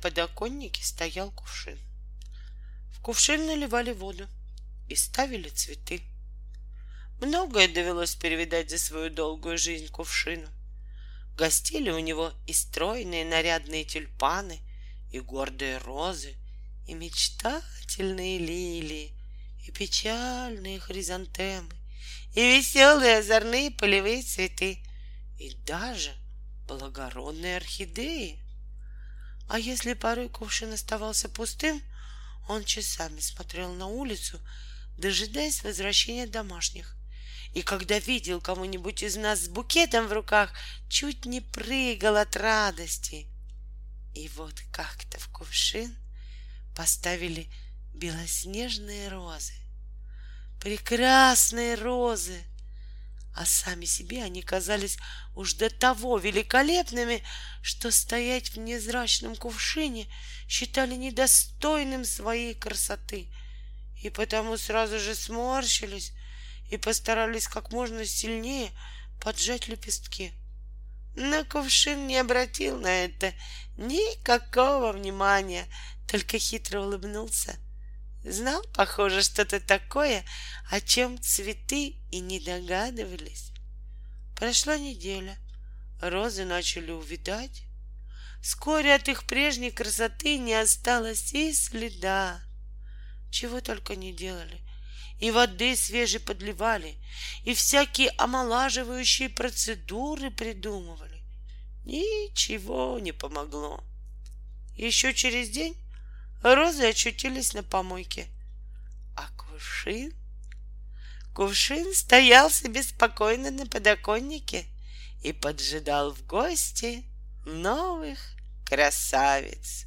подоконнике стоял кувшин. В кувшин наливали воду и ставили цветы. Многое довелось перевидать за свою долгую жизнь кувшину. Гостили у него и стройные нарядные тюльпаны, и гордые розы, и мечтательные лилии, и печальные хризантемы, и веселые озорные полевые цветы, и даже благородные орхидеи. А если порой кувшин оставался пустым, он часами смотрел на улицу, дожидаясь возвращения домашних. И когда видел кому-нибудь из нас с букетом в руках, чуть не прыгал от радости. И вот как-то в кувшин поставили белоснежные розы. Прекрасные розы! А сами себе они казались уж до того великолепными, что стоять в незрачном кувшине считали недостойным своей красоты, и потому сразу же сморщились и постарались как можно сильнее поджать лепестки. Но кувшин не обратил на это никакого внимания, только хитро улыбнулся. Знал, похоже, что-то такое, о чем цветы и не догадывались. Прошла неделя, розы начали увидать. Вскоре от их прежней красоты не осталось и следа. Чего только не делали. И воды свежей подливали, и всякие омолаживающие процедуры придумывали. Ничего не помогло. Еще через день розы очутились на помойке. А кувшин? Кувшин стоял себе спокойно на подоконнике и поджидал в гости новых красавиц.